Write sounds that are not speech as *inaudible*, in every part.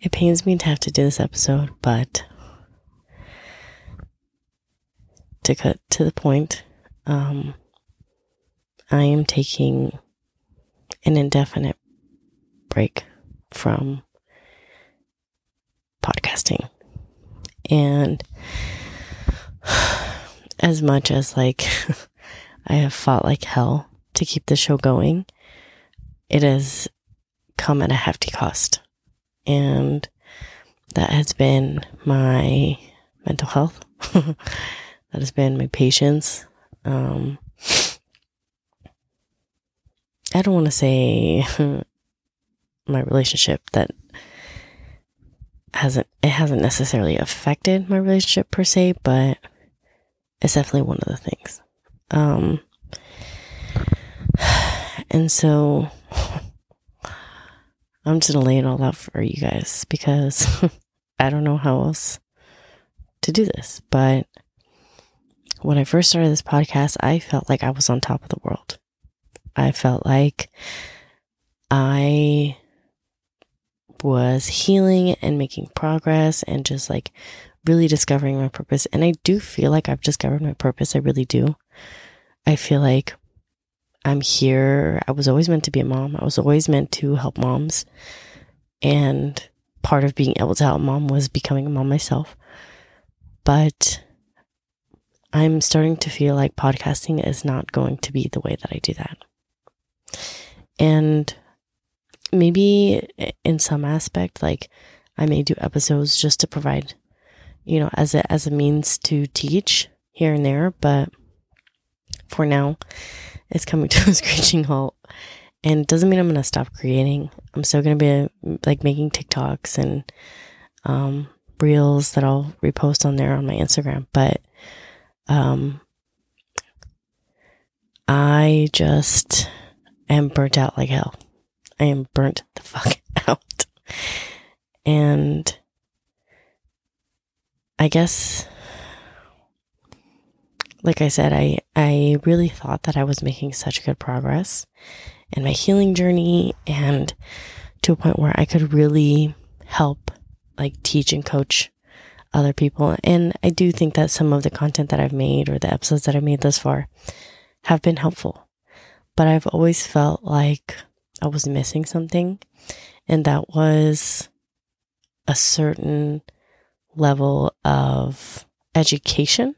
It pains me to have to do this episode, but to cut to the point, um, I am taking an indefinite break from podcasting. And *sighs* as much as like *laughs* I have fought like hell to keep the show going, it has come at a hefty cost. And that has been my mental health. *laughs* that has been my patience. Um, I don't want to say *laughs* my relationship that hasn't it hasn't necessarily affected my relationship per se, but it's definitely one of the things. Um *sighs* and so I'm just gonna lay it all out for you guys because *laughs* I don't know how else to do this. But when I first started this podcast, I felt like I was on top of the world. I felt like I was healing and making progress and just like really discovering my purpose. And I do feel like I've discovered my purpose. I really do. I feel like I'm here. I was always meant to be a mom. I was always meant to help moms. And part of being able to help mom was becoming a mom myself. But I'm starting to feel like podcasting is not going to be the way that I do that. And maybe in some aspect, like I may do episodes just to provide, you know, as a, as a means to teach here and there. But for now, it's coming *laughs* to a screeching halt. And it doesn't mean I'm going to stop creating. I'm still going to be like making TikToks and, um, reels that I'll repost on there on my Instagram. But, um, I just am burnt out like hell. I am burnt the fuck *laughs* out. And I guess like I said, I I really thought that I was making such good progress in my healing journey and to a point where I could really help like teach and coach other people. And I do think that some of the content that I've made or the episodes that I've made thus far have been helpful. But I've always felt like I was missing something, and that was a certain level of education,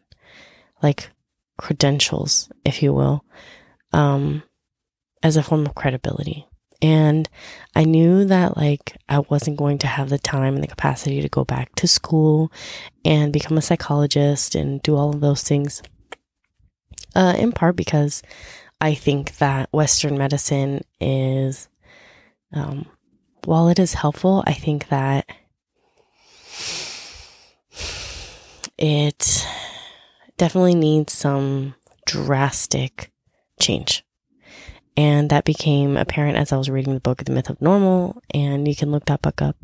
like credentials, if you will, um, as a form of credibility. And I knew that like I wasn't going to have the time and the capacity to go back to school and become a psychologist and do all of those things. Uh, in part because I think that Western medicine is, um, while it is helpful, I think that it definitely needs some drastic change. And that became apparent as I was reading the book, The Myth of Normal. And you can look that book up.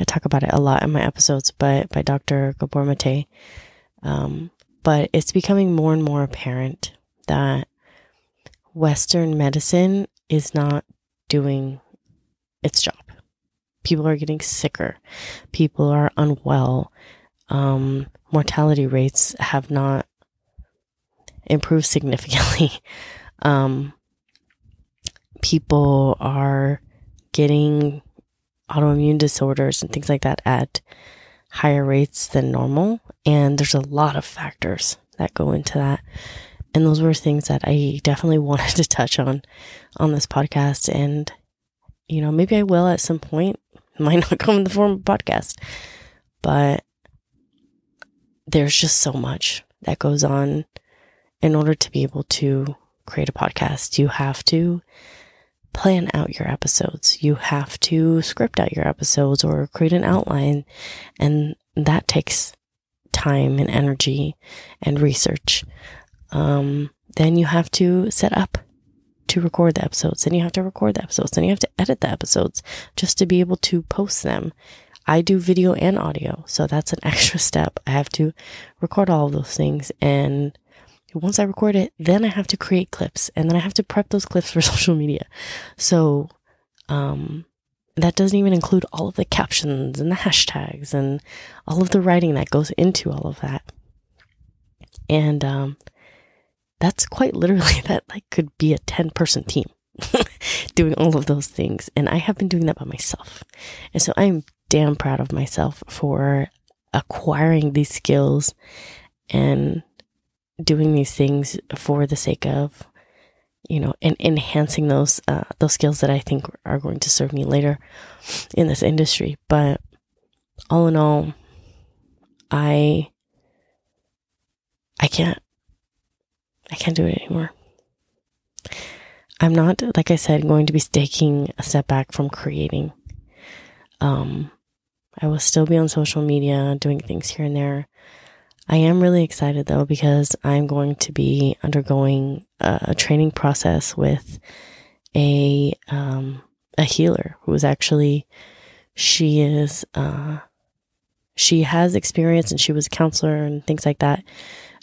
I talk about it a lot in my episodes, but by Dr. Gabor Mate. Um, but it's becoming more and more apparent that Western medicine is not doing its job. People are getting sicker. People are unwell. Um, mortality rates have not improved significantly. *laughs* um, people are getting autoimmune disorders and things like that at higher rates than normal. And there's a lot of factors that go into that. And those were things that I definitely *laughs* wanted to touch on on this podcast. And, you know, maybe I will at some point. *laughs* Might not come in the form of a podcast, but there's just so much that goes on in order to be able to create a podcast. You have to plan out your episodes. You have to script out your episodes or create an outline. And that takes time and energy and research um, then you have to set up to record the episodes. Then you have to record the episodes. Then you have to edit the episodes just to be able to post them. I do video and audio, so that's an *laughs* extra step. I have to record all of those things. And once I record it, then I have to create clips and then I have to prep those clips for *laughs* social media. So, um, that doesn't even include all of the captions and the hashtags and all of the writing that goes into all of that. And um, that's quite literally *laughs* that like could be a 10 person team doing all of those things. And I have been doing that by myself. And so I'm damn proud of myself for acquiring these skills and doing these things for the sake of you know and enhancing those uh, those skills that I think are going to serve me later in this industry. But all in all I I can't I can't do it anymore. I'm not like I said going to be taking a step back from creating um I will still be on social media doing things here and there. I am really excited though because I'm going to be undergoing a, training process with a um, a healer who is actually she is uh, she has experience and she was a counselor and things like that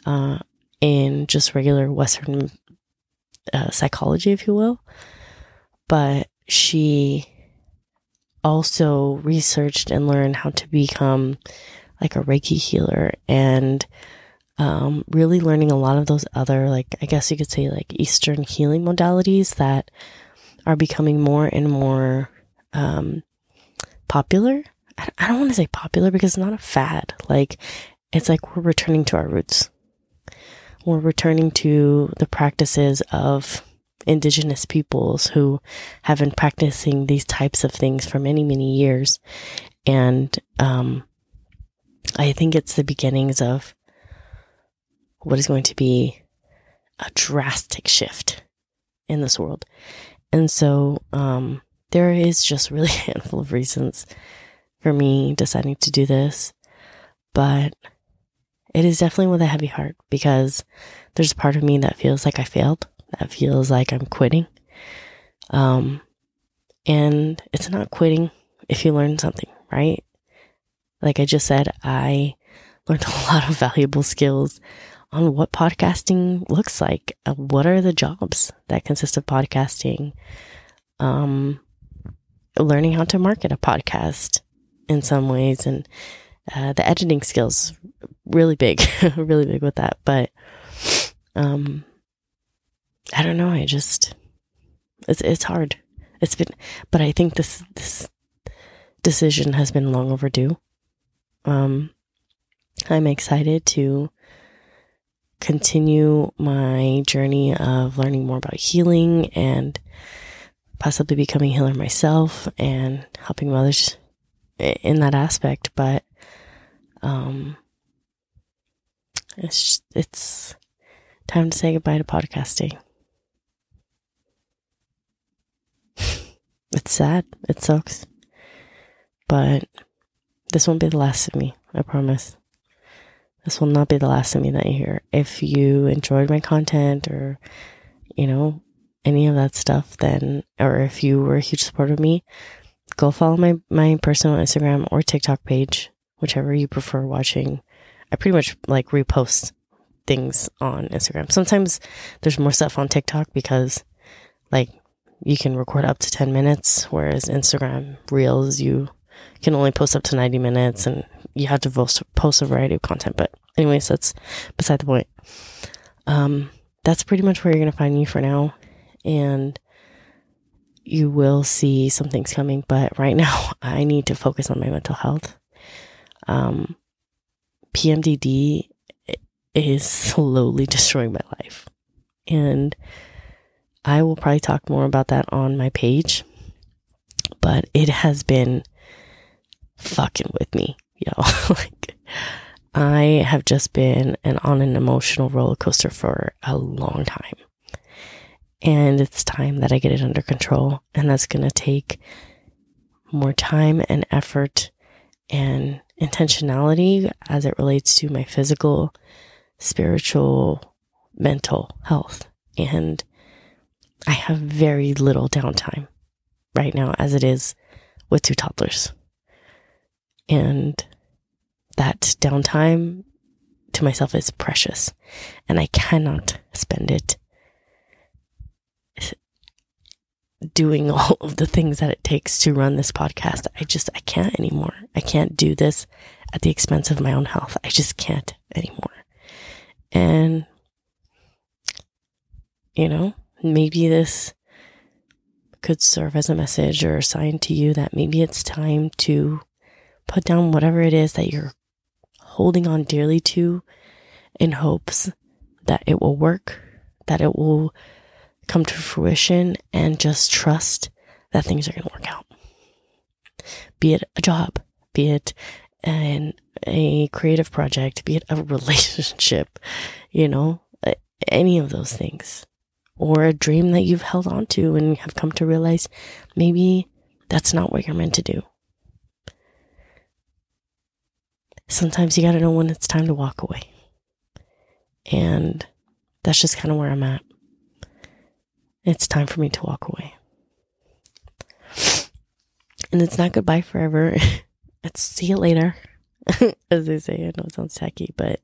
uh, in just regular Western uh, psychology, if you will, but she also researched and learned how to become like a Reiki healer and um, really learning a lot of those other, like, I guess you could say, like Eastern healing modalities that are becoming more and more um, popular. I don't want to say popular because it's not a fad. Like, it's like we're returning to our roots. We're returning to the practices of indigenous peoples who have been practicing these types of things for many, many years. And um, I think it's the beginnings of what is going to be a drastic shift in this world. And so um, there is just really *laughs* a handful of reasons for me deciding to do this. But it is definitely with a heavy heart because there's a part of me that feels like I failed, that feels like I'm quitting. Um, and it's not quitting if you learn something, right? Like I just said, I learned *laughs* a lot of valuable skills on what podcasting looks like. Uh, what are the jobs that consist of podcasting? Um, learning how to market a podcast in some ways and uh, the editing skills really big, *laughs* really big with that. But um, I don't know. I just it's it's hard. It's been, but I think this this decision has been long overdue. Um, I'm excited to continue my journey of learning more about healing and possibly becoming a healer myself and helping others in that aspect. But um, it's it's time to say goodbye to podcasting. It's sad. It sucks. But this won't be the last of me, I promise. This will not be the last of me that you hear. If you enjoyed my content or, you know, any of that stuff, then, or if you were a huge supporter of me, go follow my, my personal Instagram or TikTok page, whichever you prefer watching. I pretty much like repost things on Instagram. Sometimes there's more stuff on TikTok because like you can record up to 10 minutes, whereas Instagram reels, you can only post up to 90 minutes and you have to post, post a variety of content. But, anyways, that's beside the point. Um, that's pretty much where you're going to find me for now. And you will see some things coming. But right *laughs* now, I need to focus on my mental health. Um, PMDD is *laughs* slowly destroying my life. And I will probably talk more about that on my page. But it has been fucking with me, yo. *laughs* like, I have just been an, on an emotional roller coaster for a long time. And it's time that I get it under control. And that's going to take more time and effort and intentionality as it relates to my physical, spiritual, mental health. And I have very little downtime right now as it is with two toddlers. And that downtime to myself is precious and I cannot spend it doing *laughs* all of the things that it takes to run this podcast. I just, I can't anymore. I can't do this at the expense of my own health. I just can't anymore. And, you know, maybe this could serve as a message or a sign to you that maybe it's time to put down whatever it is that you're holding on dearly to in hopes that it will work, that it will come to fruition, and just trust that things are going to work out. Be it a job, be it an, a creative project, be it a *laughs* relationship, you know, any of those things or a dream that you've held on to and have come to realize maybe that's not what you're meant to do. Sometimes you got to know when it's time to walk away. And that's just kind of where I'm at. It's time for me to walk away. And it's not goodbye forever. *laughs* it's see you later. *laughs* As they say, I know it sounds tacky, but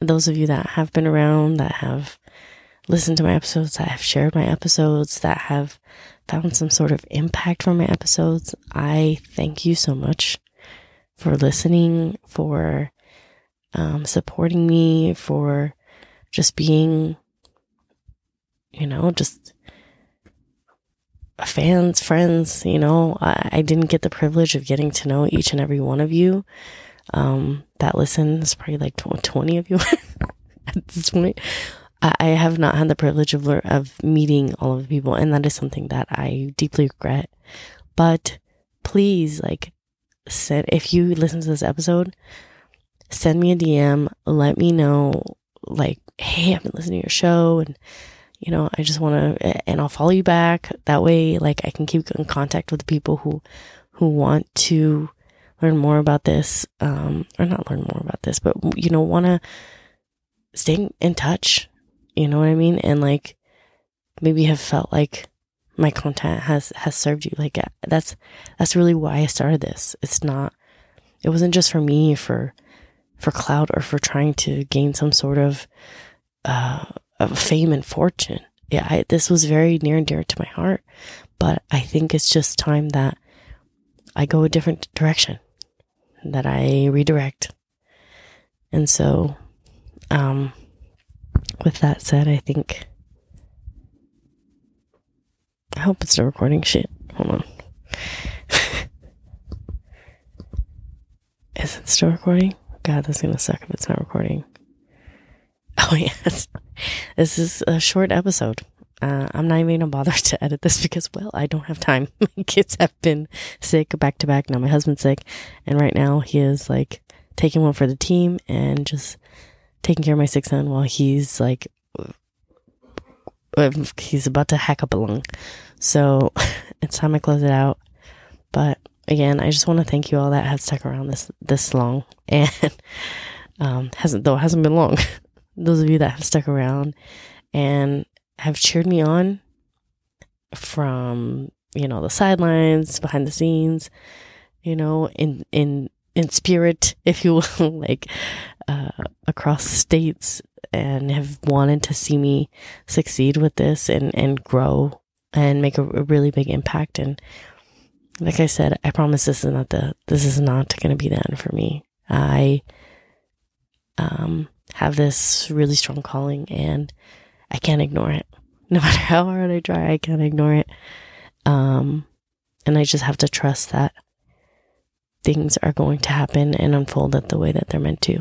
those of you that have been around, that have listened to my episodes, that have shared my episodes, that have found some sort of impact from my episodes, I thank you so much for listening, for um, supporting me, for just being, you know, just fans, friends. You know, I, I didn't get the privilege of getting to know each and every one of you um, that listen. It's probably like 20 of you *laughs* at this point. I have not had the privilege of of meeting all of the people, and that is something that I deeply regret. But please, like, send if you listen to this episode, send me a DM. Let me know, like, hey, I've been listening to your show, and you know, I just want to, and I'll follow you back. That way, like, I can keep in contact with the people who who want to learn more about this, um, or not learn more about this, but you know, want to stay in touch you know what I mean? And like maybe have felt like my content has has served you. Like that's that's really why I started this. It's not it wasn't just for me for for clout or for trying to gain some sort of uh of fame and fortune. Yeah, I, this was very near and dear to my heart, but I think it's just time that I go a different direction, that I redirect. And so um with that said, I think. I hope it's still recording shit. Hold on. *laughs* Is it still recording? God, that's gonna suck if it's not recording. Oh, *laughs* yes. This is a short episode. Uh, I'm not even gonna bother to edit this because, well, I don't have time. *laughs* My kids have been sick back to back. Now my husband's sick, and right now he is like taking one for the team and just taking care of my sick son while he's like he's about to hack up a lung. So *laughs* it's time I close it out. But again, I just want to thank you all that have stuck around this this long *laughs* and um hasn't though it hasn't been long. *laughs* Those of you that have stuck around and have cheered me on from, you know, the sidelines, behind the scenes, you know, in in in spirit, if you will, like uh, across states and have wanted to see me succeed with this and, and grow and make a, a really big impact. And like I said, I promise this is not the, this is not going to be the end for me. I, um, have this really strong calling and I can't ignore it. *laughs* No matter how hard I try, I can't ignore it. Um, and I just have to trust that things are going to happen and unfold at the way that they're meant to.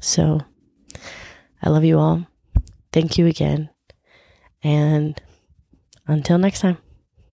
So I love you all. Thank you again. And until next time.